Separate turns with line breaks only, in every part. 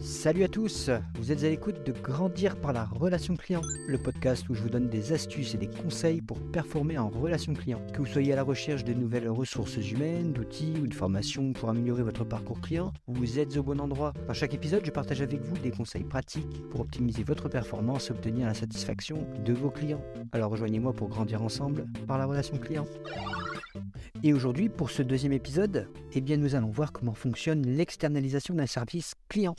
Salut à tous, vous êtes à l'écoute de Grandir par la relation client, le podcast où je vous donne des astuces et des conseils pour performer en relation client. Que vous soyez à la recherche de nouvelles ressources humaines, d'outils ou de formations pour améliorer votre parcours client, vous êtes au bon endroit. Dans chaque épisode, je partage avec vous des conseils pratiques pour optimiser votre performance et obtenir la satisfaction de vos clients. Alors rejoignez-moi pour grandir ensemble par la relation client. Et aujourd'hui, pour ce deuxième épisode, eh nous allons voir comment fonctionne l'externalisation d'un service client.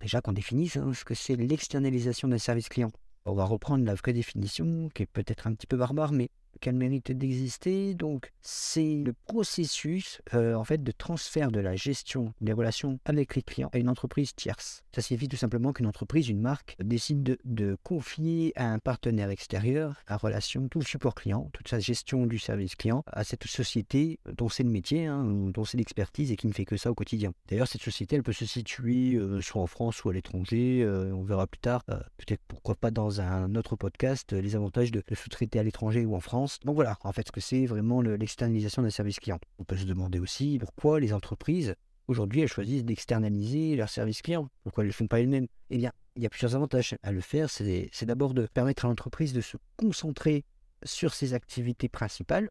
Déjà qu'on définisse hein, ce que c'est l'externalisation d'un service client. On va reprendre la vraie définition, qui est peut-être un petit peu barbare, mais qu'elle mérite d'exister. Donc, c'est le processus euh, en fait de transfert de la gestion des relations avec les clients à une entreprise tierce. Ça signifie tout simplement qu'une entreprise, une marque, décide de, confier à un partenaire extérieur la relation, tout le support client, toute sa gestion du service client à cette société dont c'est le métier, hein, dont c'est l'expertise et qui ne fait que ça au quotidien. D'ailleurs, cette société, elle peut se situer euh, soit en France ou à l'étranger. Euh, on verra plus tard, peut-être pourquoi pas dans un autre podcast, les avantages de, de sous-traiter à l'étranger ou en France donc voilà, en fait, ce que c'est vraiment l'externalisation d'un service client. On peut se demander aussi pourquoi les entreprises, aujourd'hui, elles choisissent d'externaliser leur service client. Pourquoi elles ne le font pas elles-mêmes Eh bien, il y a plusieurs avantages à le faire. C'est d'abord de permettre à l'entreprise de se concentrer sur ses activités principales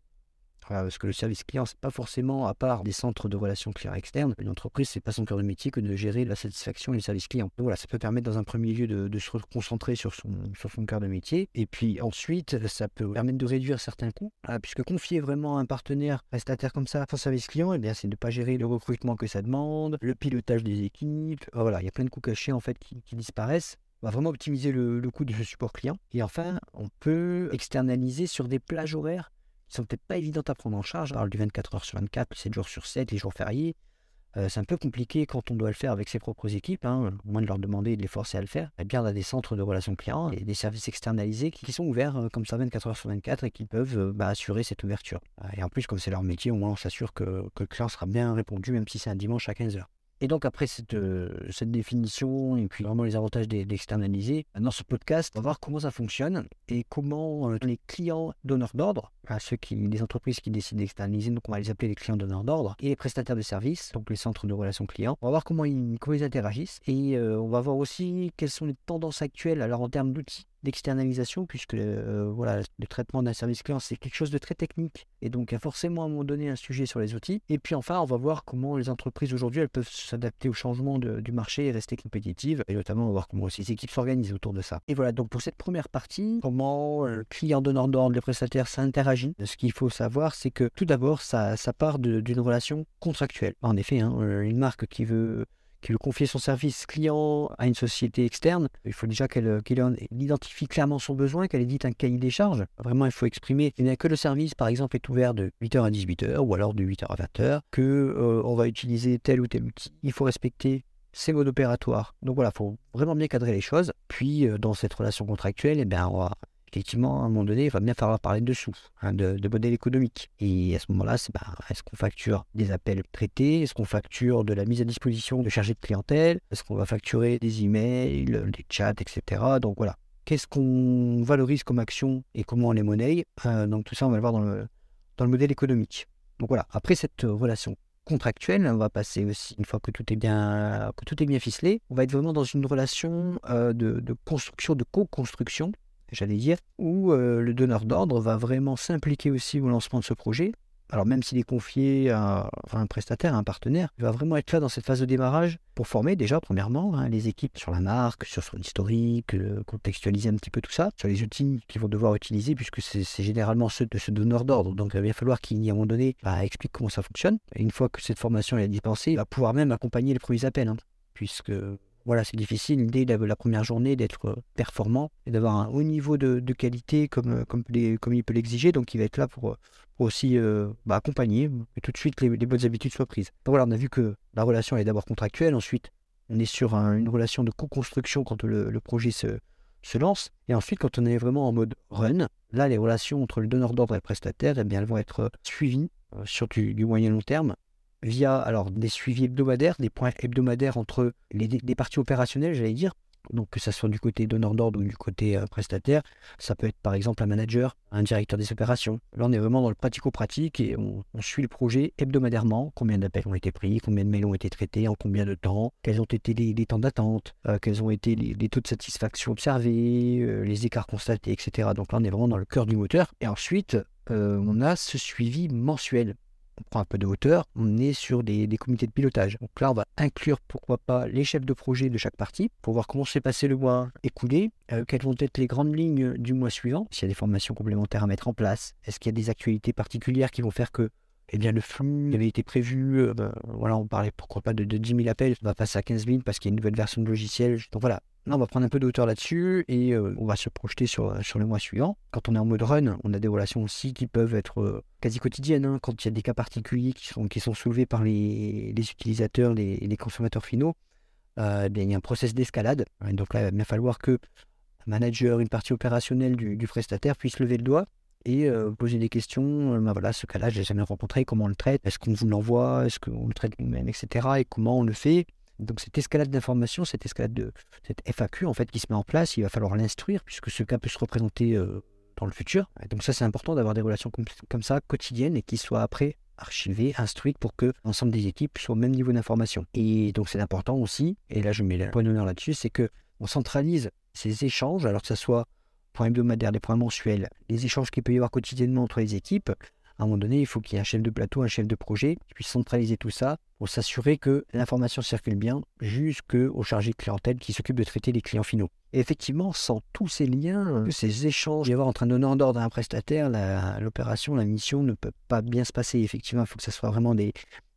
parce que le service client, c'est pas forcément, à part des centres de relations clients externes, une entreprise, c'est pas son cœur de métier que de gérer la satisfaction le service client. Donc voilà, ça peut permettre dans un premier lieu de, se concentrer sur son, sur son cœur de métier. Et puis ensuite, ça peut permettre de réduire certains coûts, ah, puisque confier vraiment un partenaire prestataire comme ça son service client, eh bien, c'est de ne pas gérer le recrutement que ça demande, le pilotage des équipes. Ah, voilà, il y a plein de coûts cachés en fait qui, disparaissent. On va vraiment optimiser le, le coût de ce support client. Et enfin, on peut externaliser sur des plages horaires qui sont peut-être pas évidentes à prendre en charge. On parle du 24 heures sur 24, 7 jours sur 7, les jours fériés. Euh, c'est un peu compliqué quand on doit le faire avec ses propres équipes, hein, au moins de leur demander et de les forcer à le faire. Eh bien, on a des centres de relations clients et des services externalisés qui, sont ouverts euh, comme ça 24 heures sur 24 et qui peuvent euh, bah, assurer cette ouverture. Et en plus, comme c'est leur métier, au moins on s'assure que, que, le client sera bien répondu, même si c'est un dimanche à 15h. Et donc après cette, euh, cette définition et puis vraiment les avantages d'externaliser, dans ce podcast, on va voir comment ça fonctionne et comment euh, les clients donneurs d'ordre, ceux qui, les entreprises qui décident d'externaliser, donc on va les appeler les clients donneurs d'ordre, et les prestataires de services, donc les centres de relations clients, on va voir comment ils, comment ils interagissent et euh, on va voir aussi quelles sont les tendances actuelles alors en termes d'outils d'externalisation, puisque euh, voilà, le traitement d'un service client, c'est quelque chose de très technique. Et donc, il y a forcément à un moment donné un sujet sur les outils. Et puis enfin, on va voir comment les entreprises aujourd'hui, elles peuvent s'adapter au changement du marché et rester compétitives. Et notamment, on va voir comment aussi les équipes s'organisent autour de ça. Et voilà, donc pour cette première partie, comment le client donneur d'ordre, les prestataires, ça interagit. Ce qu'il faut savoir, c'est que tout d'abord, ça, ça part d'une relation contractuelle. En effet, hein, une marque qui veut veut confier son service client à une société externe, il faut déjà qu'elle identifie clairement son besoin, qu'elle édite un cahier des charges. Vraiment, il faut exprimer il n'y a que le service, par exemple, est ouvert de 8h à 18h ou alors de 8h à 20h, que euh, va utiliser tel ou tel outil. Il faut respecter ces modes opératoires. Donc voilà, il faut vraiment bien cadrer les choses. Puis, euh, dans cette relation contractuelle, eh bien, on va effectivement, à un moment donné, il va bien falloir parler de sous, hein, de, modèle économique. Et à ce moment-là, c'est bah, est-ce qu'on facture des appels traités? Est-ce qu'on facture de la mise à disposition de chargés de clientèle? Est-ce qu'on va facturer des emails, des chats, etc. Donc voilà. Qu'est-ce qu'on valorise comme action et comment on les monnaie euh, Donc tout ça, on va le voir dans le, dans le modèle économique. Donc voilà, après cette relation contractuelle, on va passer aussi, une fois que tout est bien, que tout est bien ficelé, on va être vraiment dans une relation euh, de, de, construction, de co-construction, j'allais dire, où euh, le donneur d'ordre va vraiment s'impliquer aussi au lancement de ce projet. Alors même s'il est confié à, un prestataire, à un partenaire, il va vraiment être là dans cette phase de démarrage pour former déjà, premièrement, hein, les équipes sur la marque, sur son historique, euh, contextualiser un petit peu tout ça, sur les outils qu'ils vont devoir utiliser, puisque c'est généralement ceux de ce donneur d'ordre. Donc il va falloir qu'il, à un moment donné, bah, explique comment ça fonctionne. Une fois que cette formation est dispensée, il va pouvoir même accompagner les premiers appels, hein, puisque voilà, c'est difficile dès la, première journée d'être euh, performant et d'avoir un haut niveau de, qualité comme, euh, comme, il peut l'exiger. Donc, il va être là pour, euh, aussi bah, accompagner et tout de suite les, bonnes habitudes soient prises. Donc, voilà, on a vu que la relation est d'abord contractuelle. Ensuite, on est sur une relation de co-construction quand le, projet se, lance. Et ensuite, quand on est vraiment en mode run, là, les relations entre le donneur d'ordre et le prestataire, eh bien, elles vont être suivies sur du, du moyen long terme via alors des suivis hebdomadaires, des points hebdomadaires entre les, parties opérationnelles, j'allais dire, Donc que ce soit du côté donneur d'ordre ou du côté euh, prestataire, ça peut être par exemple un manager, un directeur des opérations. Là, on est vraiment dans le pratico-pratique et on, suit le projet hebdomadairement. Combien d'appels ont été pris, combien de mails ont été traités, en combien de temps, quels ont été les, temps d'attente, euh, quels ont été les, taux de satisfaction observés, euh, les écarts constatés, etc. Donc là, on est vraiment dans le cœur du moteur. Et ensuite, on a ce suivi mensuel on prend un peu de hauteur, on est sur des, comités de pilotage. Donc là, on va inclure, pourquoi pas, les chefs de projet de chaque partie pour voir comment s'est passé le mois écoulé, euh, quelles vont être les grandes lignes du mois suivant, s'il y a des formations complémentaires à mettre en place, est-ce qu'il y a des actualités particulières qui vont faire que eh bien, le flux avait été prévu, euh, ben, voilà, on parlait pourquoi pas de, de 10 000 appels, on va passer à 15 000 parce qu'il y a une nouvelle version de logiciel. Donc voilà, Là, on va prendre un peu de hauteur là-dessus et euh, on va se projeter sur, euh, sur le mois suivant. Quand on est en mode run, on a des relations aussi qui peuvent être euh, quasi quotidiennes. Hein. quand il y a des cas particuliers qui sont, qui sont soulevés par les, utilisateurs, les, les, consommateurs finaux, eh bien, il y a un process d'escalade. Donc là, il va bien falloir que un manager, une partie opérationnelle du, prestataire puisse lever le doigt et poser des questions. Ben voilà, ce cas-là, je l'ai jamais rencontré, comment on le traite, est-ce qu'on vous l'envoie, est-ce qu'on le traite nous-mêmes, etc. Et comment on le fait. Donc cette escalade d'informations, cette escalade de cette FAQ en fait qui se met en place, il va falloir l'instruire puisque ce cas peut se représenter euh, dans le futur. donc ça c'est important d'avoir des relations comme, ça quotidiennes et qui soient après archivées, instruites pour que l'ensemble des équipes soient au même niveau d'information. Et donc c'est important aussi, et là je mets le point d'honneur là-dessus, c'est que on centralise ces échanges, alors que ce soit points hebdomadaires, des points mensuels, les échanges qu'il peut y avoir quotidiennement entre les équipes, à un moment donné, il faut qu'il y ait un chef de plateau, un chef de projet qui puisse centraliser tout ça pour s'assurer que l'information circule bien jusqu'au chargé de clientèle qui s'occupe de traiter les clients finaux. Et effectivement, sans tous ces liens, ces échanges, il y avoir entre un donneur d'ordre et un prestataire, l'opération, la, mission ne peut pas bien se passer. Effectivement, il faut que ce soit vraiment des,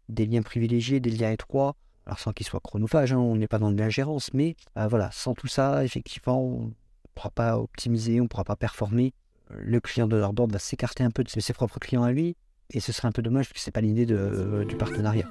liens privilégiés, des liens étroits, alors sans qu'ils soient chronophages, hein, on n'est pas dans de l'ingérence, mais euh, voilà, sans tout ça, effectivement, on ne pourra pas optimiser, on ne pourra pas performer le client de leur d'ordre va s'écarter un peu de ses propres clients à lui, et ce serait un peu dommage parce que c'est pas l'idée du partenariat.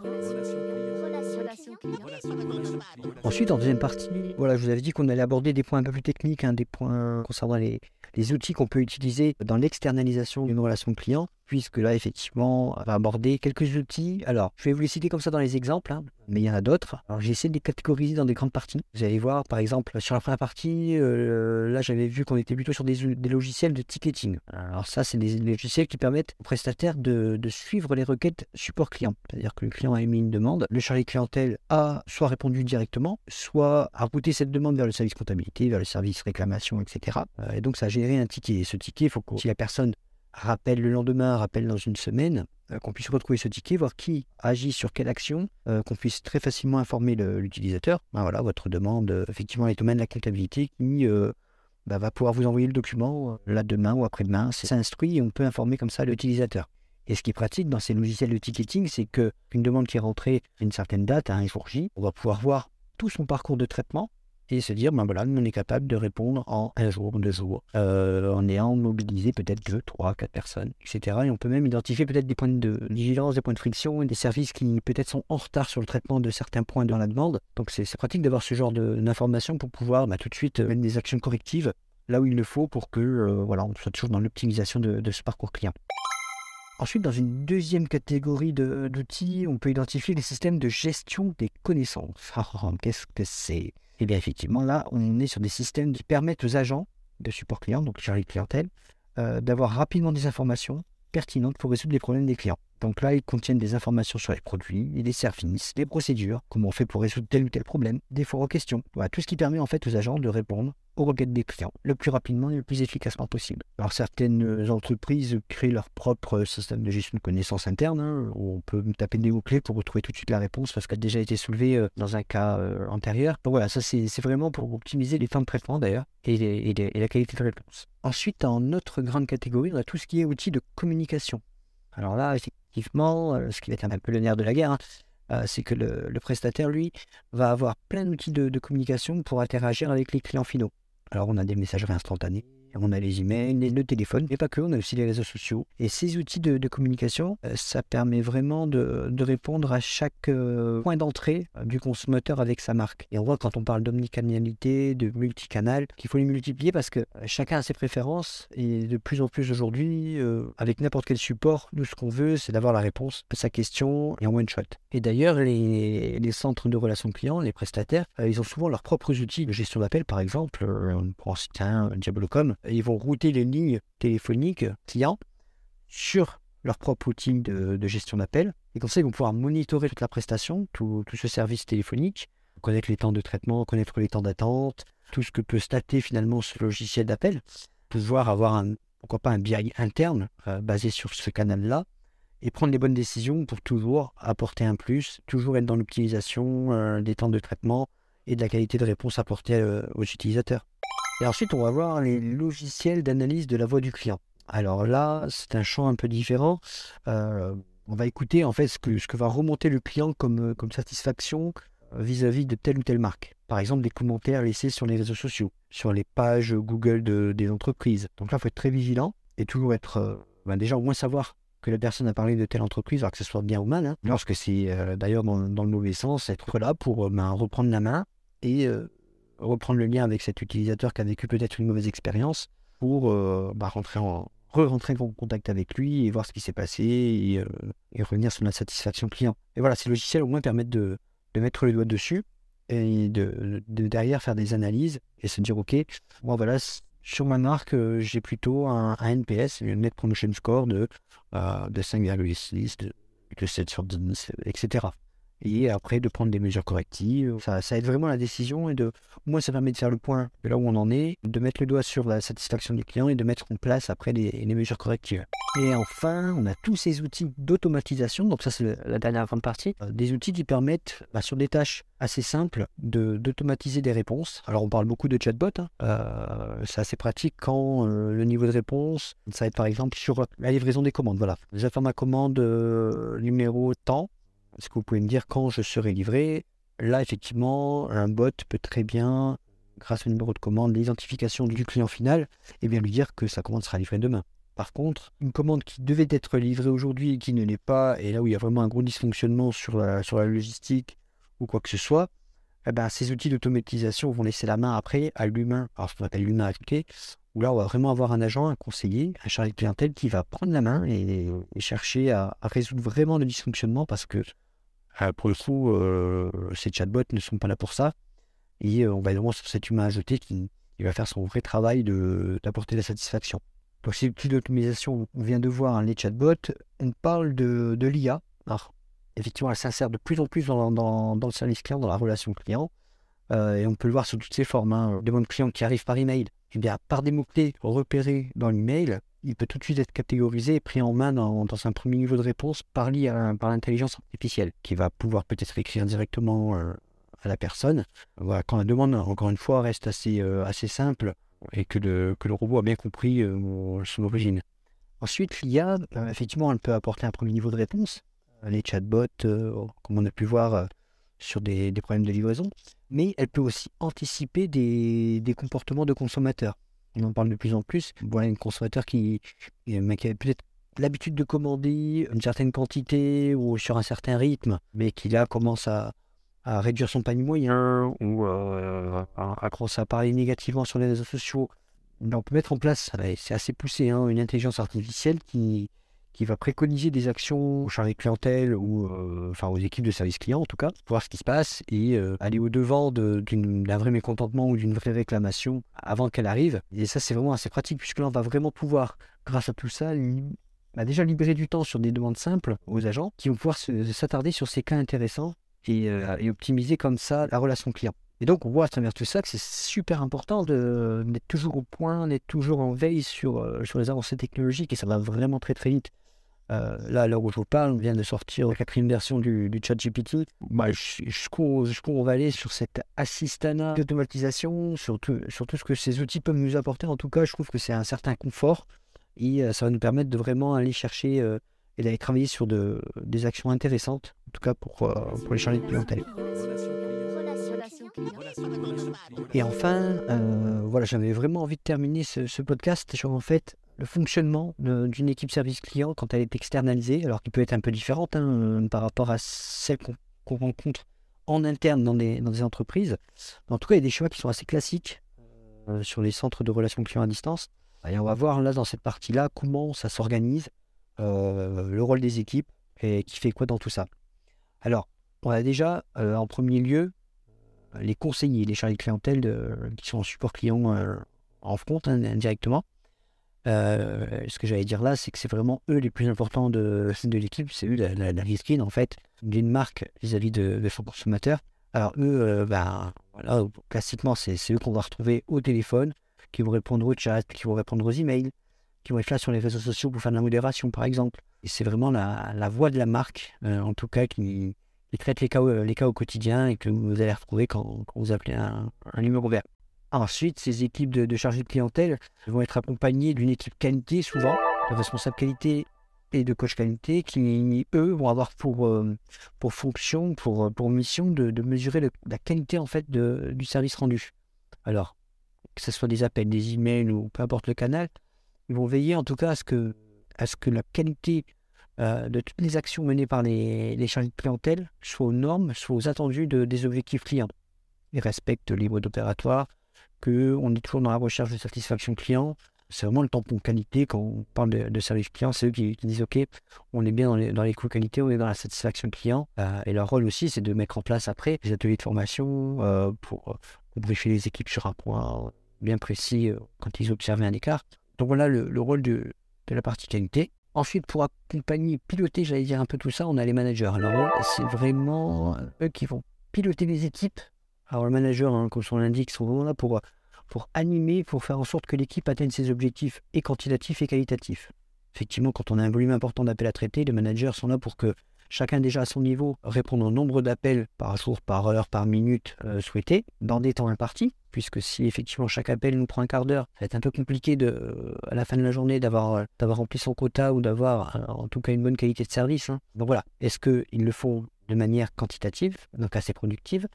Ensuite, en deuxième partie, voilà, je vous avais dit qu'on allait aborder des points un peu plus techniques, hein, des points concernant les, les outils qu'on peut utiliser dans l'externalisation d'une relation client puisque là, effectivement, on va aborder quelques outils. Alors, je vais vous les citer comme ça dans les exemples, hein, mais il y en a d'autres. Alors, j'ai essayé de les catégoriser dans des grandes parties. Vous allez voir, par exemple, sur la première partie, euh, là, j'avais vu qu'on était plutôt sur des, logiciels de ticketing. Alors, ça, c'est des logiciels qui permettent aux prestataires de, suivre les requêtes support client. C'est-à-dire que le client a émis une demande, le chargé clientèle a soit répondu directement, soit a routé cette demande vers le service comptabilité, vers le service réclamation, etc. Euh, et donc, ça a généré un ticket. Et ce ticket, il faut que si la personne rappel le lendemain, rappel dans une semaine, euh, qu'on puisse retrouver ce ticket, voir qui agit sur quelle action, euh, qu'on puisse très facilement informer l'utilisateur. Ben voilà, votre demande, euh, effectivement, est au domaine de la comptabilité qui ben, va pouvoir vous envoyer le document là demain ou après-demain. C'est instruit et on peut informer comme ça l'utilisateur. Et ce qui est pratique dans ces logiciels de ticketing, c'est qu'une demande qui est rentrée à une certaine date, à un jour J, on va pouvoir voir tout son parcours de traitement et se dire, ben voilà, on est capable de répondre en un jour, deux jours, euh, en ayant mobilisé peut-être deux, trois, quatre personnes, etc. Et on peut même identifier peut-être des points de vigilance, des points de friction, des services qui peut-être sont en retard sur le traitement de certains points dans la demande. Donc c'est pratique d'avoir ce genre d'informations pour pouvoir bah, tout de suite mettre des actions correctives là où il le faut pour que euh, voilà, on soit toujours dans l'optimisation de ce parcours client. Ensuite, dans une deuxième catégorie d'outils, on peut identifier les systèmes de gestion des connaissances. Qu'est-ce que c'est? Eh bien effectivement, là, on est sur des systèmes qui permettent aux agents de support client, donc chargés de clientèle, euh, d'avoir rapidement des informations pertinentes pour résoudre les problèmes des clients. Donc là, ils contiennent des informations sur les produits, les services, les procédures, comment on fait pour résoudre tel ou tel problème, des foires aux questions. Voilà, tout ce qui permet en fait aux agents de répondre aux requêtes des clients le plus rapidement et le plus efficacement possible. Alors certaines entreprises créent leur propre système de gestion de connaissances internes, hein, où on peut taper des mots-clés pour retrouver tout de suite la réponse parce qu'elle a déjà été soulevée euh, dans un cas euh, antérieur. Donc voilà, ça c'est vraiment pour optimiser les temps de traitement d'ailleurs et, et, la qualité de réponse. Ensuite, en notre grande catégorie, on a tout ce qui est outils de communication. Alors là, effectivement, ce qui va être un peu le nerf de la guerre, hein, c'est que le, prestataire, lui, va avoir plein d'outils de, communication pour interagir avec les clients finaux. Alors on a des messageries instantanées, on a les emails, le téléphone, mais pas que, on a aussi les réseaux sociaux. Et ces outils de, communication, euh, ça permet vraiment de, répondre à chaque euh, point d'entrée euh, du consommateur avec sa marque. Et on voit quand on parle d'omnicanalité, de multicanal, qu'il faut les multiplier parce que chacun a ses préférences et de plus en plus aujourd'hui, avec n'importe quel support, nous ce qu'on veut, c'est d'avoir la réponse à sa question et en one shot. Et d'ailleurs, les, centres de relations clients, les prestataires, ils ont souvent leurs propres outils de gestion d'appel, par exemple, on prend un Diabolocom, ils vont router les lignes téléphoniques clients sur leur propre outil de, gestion d'appel. Et comme ça, ils vont pouvoir monitorer toute la prestation, tout, ce service téléphonique, connaître les temps de traitement, connaître les temps d'attente, tout ce que peut stater finalement ce logiciel d'appel, pouvoir avoir un, pourquoi pas un BI interne euh, basé sur ce canal-là et prendre les bonnes décisions pour toujours apporter un plus, toujours être dans l'optimisation euh, des temps de traitement et de la qualité de réponse apportée euh, aux utilisateurs. Et ensuite, on va voir les logiciels d'analyse de la voix du client. Alors là, c'est un champ un peu différent. Euh, on va écouter en fait ce que, va remonter le client comme, euh, satisfaction euh, vis-à-vis de telle ou telle marque. Par exemple, des commentaires laissés sur les réseaux sociaux, sur les pages Google de, des entreprises. Donc là, il faut être très vigilant et toujours être, ben déjà au moins savoir que la personne a parlé de telle entreprise, alors que ce soit bien ou mal. Hein. Lorsque c'est d'ailleurs dans, le mauvais sens, être là pour ben, reprendre la main et reprendre le lien avec cet utilisateur qui a vécu peut-être une mauvaise expérience pour euh, bah, rentrer en re-rentrer en contact avec lui et voir ce qui s'est passé et, euh, revenir sur la satisfaction client. Et voilà, ces logiciels au moins permettent de, mettre le doigt dessus et de, derrière faire des analyses et se dire ok, moi voilà, sur ma marque, euh, j'ai plutôt un, NPS, un Net Promotion Score de, de 5,6, de, de 7 sur 10, etc et après de prendre des mesures correctives. Ça, aide vraiment la décision et de, moi ça permet de faire le point de là où on en est, de mettre le doigt sur la satisfaction du client et de mettre en place après les, mesures correctives. Et enfin, on a tous ces outils d'automatisation, donc ça c'est la dernière grande partie, euh, des outils qui permettent bah, sur des tâches assez simples d'automatiser des réponses. Alors on parle beaucoup de chatbot, hein. euh, c'est assez pratique quand euh, le niveau de réponse, ça va être par exemple sur la livraison des commandes. Voilà, fait ma commande numéro temps, est-ce que vous pouvez me dire quand je serai livré Là, effectivement, un bot peut très bien, grâce au numéro de commande, l'identification du client final, et bien lui dire que sa commande sera livrée demain. Par contre, une commande qui devait être livrée aujourd'hui et qui ne l'est pas, et là où il y a vraiment un gros dysfonctionnement sur la, sur la logistique ou quoi que ce soit, eh ben, ces outils d'automatisation vont laisser la main après à l'humain, alors ce qu'on appelle l'humain appliqué, où là on va vraiment avoir un agent, un conseiller, un chargé de clientèle qui va prendre la main et, chercher à, résoudre vraiment le dysfonctionnement parce que pour le coup, euh, ces chatbots ne sont pas là pour ça. Et euh, on va vraiment sur cet humain ajouté qui, va faire son vrai travail d'apporter la satisfaction. Donc, ces outils d'automatisation, on vient de voir hein, les chatbots, on parle de, l'IA. Effectivement, elle s'insère de plus en plus dans, le service client, dans la relation client. et on peut le voir sous toutes ses formes. Hein. Des clients qui arrivent par email, eh bien, par des mots-clés repérés dans l'email, il peut tout de suite être catégorisé et pris en main dans, un premier niveau de réponse par l'intelligence artificielle, qui va pouvoir peut-être écrire directement euh, à la personne. Quand la demande, encore une fois, reste assez, euh, assez simple et que le, que le robot a bien compris euh, son origine. Ensuite, l'IA, effectivement, elle peut apporter un premier niveau de réponse. Les chatbots, comme on a pu voir sur des, problèmes de livraison, mais elle peut aussi anticiper des, des comportements de consommateurs on en parle de plus en plus. Voilà, un consommateur qui, qui a peut-être l'habitude de commander une certaine quantité ou sur un certain rythme, mais qui là commence à, réduire son panier moyen ou euh, à parler négativement sur les réseaux sociaux. on peut mettre en place, c'est assez poussé, hein, une intelligence artificielle qui, qui va préconiser des actions aux chargés de clientèle ou euh, enfin aux équipes de service client en tout cas, voir ce qui se passe et euh, aller au-devant d'un vrai mécontentement ou d'une vraie réclamation avant qu'elle arrive. Et ça, c'est vraiment assez pratique puisque là, on va vraiment pouvoir, grâce à tout ça, bah, déjà libérer du temps sur des demandes simples aux agents qui vont pouvoir s'attarder sur ces cas intéressants et, euh, et, optimiser comme ça la relation client. Et donc, on voit à travers tout ça que c'est super important d'être toujours au point, d'être toujours en veille sur, sur les avancées technologiques et ça va vraiment très très vite. Euh, là, à l'heure où je vous parle, on vient de sortir la quatrième version du, du chat GPT. Je, cours, je va aller sur cette assistana d'automatisation, sur sur tout ce que ces outils peuvent nous apporter. En tout cas, je trouve que c'est un certain confort et euh, ça va nous permettre de vraiment aller chercher euh, et d'aller travailler sur de, des actions intéressantes, en tout cas pour, pour les chargés de clientèle. Et enfin, voilà, j'avais vraiment envie de terminer ce, podcast sur en fait le fonctionnement d'une équipe service client quand elle est externalisée, alors qui peut être un peu différente hein, euh, par rapport à celle qu'on rencontre en interne dans des, dans entreprises. en tout cas, il y a des choix qui sont assez classiques euh, sur les centres de relations clients à distance. Et on va voir là dans cette partie-là comment ça s'organise, le rôle des équipes et qui fait quoi dans tout ça. Alors, on a déjà en premier lieu les conseillers, les chargés de clientèle qui sont en support client euh, en front hein, indirectement. Euh, ce que j'allais dire là, c'est que c'est vraiment eux les plus importants de, de l'équipe, c'est eux la, la, la en fait d'une marque vis-à-vis de, son consommateur. Alors eux, euh, ben, voilà, classiquement, c'est eux qu'on va retrouver au téléphone, qui vont répondre au chat, qui vont répondre aux emails, qui vont être là sur les réseaux sociaux pour faire de la modération, par exemple. Et c'est vraiment la, la, voix de la marque, en tout cas, qui, ils traitent les cas, les cas au quotidien et que vous allez retrouver quand, vous appelez un, numéro vert. Ensuite, ces équipes de, chargés de clientèle vont être accompagnées d'une équipe qualité, souvent, de responsable qualité et de coach qualité, qui, eux, vont avoir pour, euh, pour fonction, pour, pour mission de, mesurer la qualité en fait du service rendu. Alors, que ce soit des appels, des emails ou peu importe le canal, ils vont veiller en tout cas à ce que, à ce que la qualité euh, de toutes les actions menées par les, les chargés de clientèle soient aux normes, soient aux attendus de, des objectifs clients. Ils respectent les modes opératoires, qu'on est toujours dans la recherche de satisfaction client. C'est vraiment le tampon qualité quand on parle de, service client. C'est eux qui, disent OK, on est bien dans les, dans les coûts qualité, on est dans la satisfaction client. Euh, et leur rôle aussi, c'est de mettre en place après des ateliers de formation euh, pour, briefer les équipes sur un point bien précis quand ils observent un écart. Donc voilà le, le rôle de, de la partie qualité. Ensuite, pour accompagner, piloter, j'allais dire un peu tout ça, on a les managers. Alors, c'est vraiment eux qui vont piloter les équipes. Alors, le manager, hein, comme son l'indique, sont vraiment là pour, animer, pour faire en sorte que l'équipe atteigne ses objectifs et quantitatifs et qualitatifs. Effectivement, quand on a un volume important d'appels à traiter, les managers sont là pour que chacun déjà à son niveau répond au nombre d'appels par jour, par heure, par minute euh, souhaité, dans des temps impartis, puisque si effectivement chaque appel nous prend un quart d'heure, ça va être un peu compliqué de, à la fin de la journée d'avoir, euh, rempli son quota ou d'avoir euh, en tout cas une bonne qualité de service. Hein. Donc voilà, est-ce qu'ils le font de manière quantitative, donc assez productive,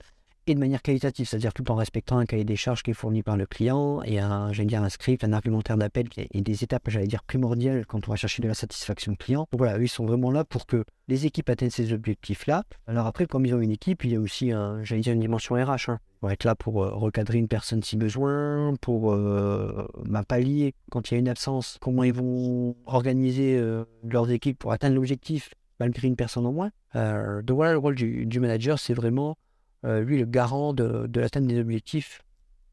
et de manière qualitative, c'est-à-dire tout en respectant un cahier des charges qui est fourni par le client et un, dire, un script, un argumentaire d'appel et des étapes, j'allais dire, primordiales quand on va chercher de la satisfaction client. Donc voilà, ils sont vraiment là pour que les équipes atteignent ces objectifs-là. Alors après, comme ils ont une équipe, il y a aussi, un, j'allais dire, une dimension RH. Hein. Vont être là pour euh, recadrer une personne si besoin, pour euh, pallier quand il y a une absence, comment ils vont organiser euh, leurs équipes pour atteindre l'objectif malgré une personne en moins. donc voilà, le rôle du manager, c'est vraiment euh, lui, le garant de, l'atteinte des objectifs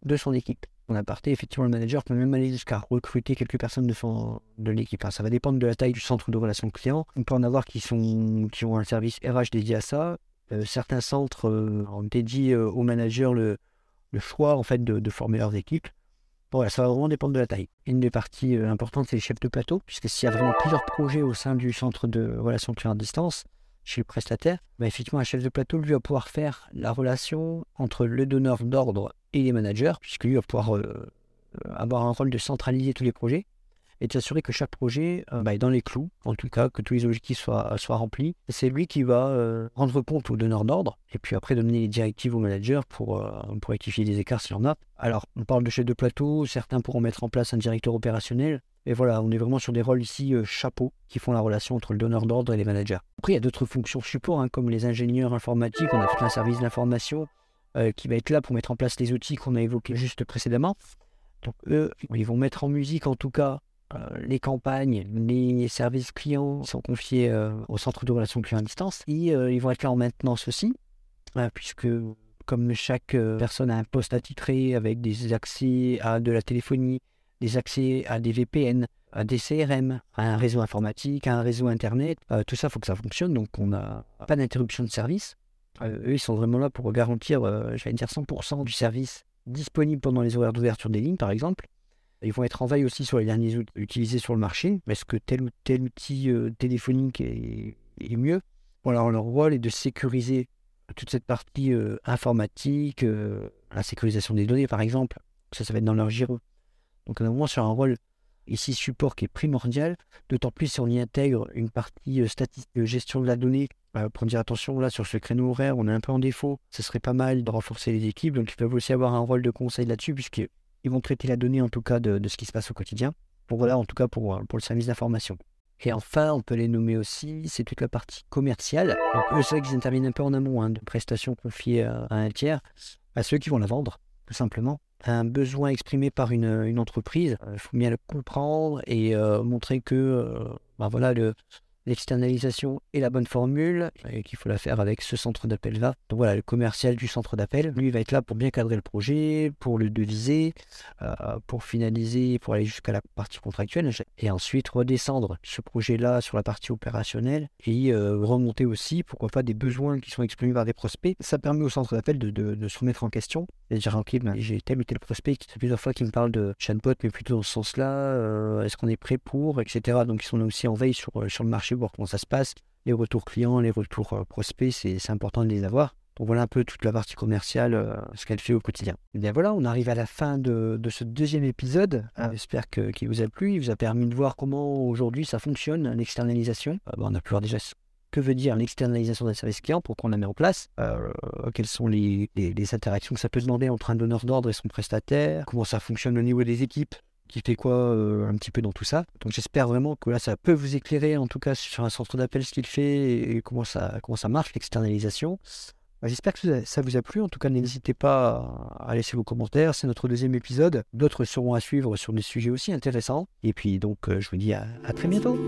de son équipe. En aparté, effectivement, le manager peut même aller jusqu'à recruter quelques personnes de, son, de l'équipe. ça va dépendre de la taille du centre de relations clients. On peut en avoir qui, sont, qui ont un service RH dédié à ça. Euh, certains centres euh, ont dédié aux managers le, le, choix en fait, de, former leurs équipes. voilà, ça va vraiment dépendre de la taille. Une des parties importantes, c'est les chefs de plateau, puisque s'il y a vraiment plusieurs projets au sein du centre de relations clients à distance, chez le prestataire, effectivement, un chef de plateau, lui, va pouvoir faire la relation entre le donneur d'ordre et les managers, puisque lui va pouvoir euh, avoir un rôle de centraliser tous les projets et de s'assurer que chaque projet euh, bah, est dans les clous, en tout cas que tous les objectifs soient, remplis. C'est lui qui va euh, rendre compte au donneur d'ordre et puis après donner les directives au manager pour, pour rectifier des écarts s'il y en a. Alors, on parle de chef de plateau, certains pourront mettre en place un directeur opérationnel, et voilà, on est vraiment sur des rôles ici euh, chapeaux qui font la relation entre le donneur d'ordre et les managers. Après, il y a d'autres fonctions support, hein, comme les ingénieurs informatiques. On a tout un service d'information euh, qui va être là pour mettre en place les outils qu'on a évoqués juste précédemment. Donc, eux, ils vont mettre en musique, en tout cas, euh, les campagnes, les services clients sont confiés au centre de relations clients à distance. Et ils vont être là en maintenance aussi, puisque comme chaque personne a un poste attitré avec des accès à de la téléphonie, des accès à des VPN, à des CRM, à un réseau informatique, à un réseau Internet. Euh, tout ça, il faut que ça fonctionne. Donc, on n'a pas d'interruption de service. Euh, eux, ils sont vraiment là pour garantir, euh, j'allais dire, 100% du service disponible pendant les horaires d'ouverture des lignes, par exemple. Ils vont être en veille aussi sur les derniers outils utilisés sur le marché. Est-ce que tel ou tel outil téléphonique est, mieux? Voilà, leur rôle est de sécuriser toute cette partie informatique, la sécurisation des données, par exemple. Ça, ça va être dans leur giro. Donc on est vraiment sur un rôle ici support qui est primordial, d'autant plus si on y intègre une partie statistique, gestion de la donnée, pour dire attention, là sur ce créneau horaire, on est un peu en défaut, ce serait pas mal de renforcer les équipes, donc ils peuvent aussi avoir un rôle de conseil là-dessus, puisqu'ils vont traiter la donnée en tout cas de, ce qui se passe au quotidien, pour voilà, en tout cas pour, pour le service d'information. Et enfin, on peut les nommer aussi, c'est toute la partie commerciale. Donc eux, c'est vrai qu'ils interviennent un peu en amont hein, de prestations confiées à, un tiers, à ceux qui vont la vendre, tout simplement. Un besoin exprimé par une, entreprise, il faut bien le comprendre et euh, montrer que ben voilà, le, l'externalisation est la bonne formule et qu'il faut la faire avec ce centre d'appel-là. Donc voilà, le commercial du centre d'appel, lui, va être là pour bien cadrer le projet, pour le deviser, euh, pour finaliser, pour aller jusqu'à la partie contractuelle et ensuite redescendre ce projet-là sur la partie opérationnelle et euh, remonter aussi, pourquoi pas, des besoins qui sont exprimés par des prospects. Ça permet au centre d'appel de, se remettre en question et de dire, ok, j'ai tel ou tel prospect qui plusieurs fois qui me parle de chatbot, mais plutôt dans ce sens-là, euh, est-ce qu'on est prêt pour, etc. Donc ils sont aussi en veille sur, sur le marché voir comment ça se passe. Les retours clients, les retours euh, prospects, c'est important de les avoir. Donc voilà un peu toute la partie commerciale, euh, ce qu'elle fait au quotidien. Et bien voilà, on arrive à la fin de, ce deuxième épisode. Ah. J'espère qu'il vous a plu. Il vous a permis de voir comment aujourd'hui ça fonctionne, l'externalisation. Euh, on a pu voir déjà que veut dire l'externalisation des services clients, pourquoi on la met en place, quelles sont les, les, interactions que ça peut demander entre un donneur d'ordre et son prestataire, comment ça fonctionne au niveau des équipes, qui fait quoi euh, un petit peu dans tout ça. Donc j'espère vraiment que là ça peut vous éclairer en tout cas sur un centre d'appel ce qu'il fait et comment ça, comment ça marche l'externalisation. Bah, j'espère que ça vous a plu. En tout cas, n'hésitez pas à laisser vos commentaires. C'est notre deuxième épisode. D'autres seront à suivre sur des sujets aussi intéressants. Et puis donc, euh, je vous dis à, très bientôt.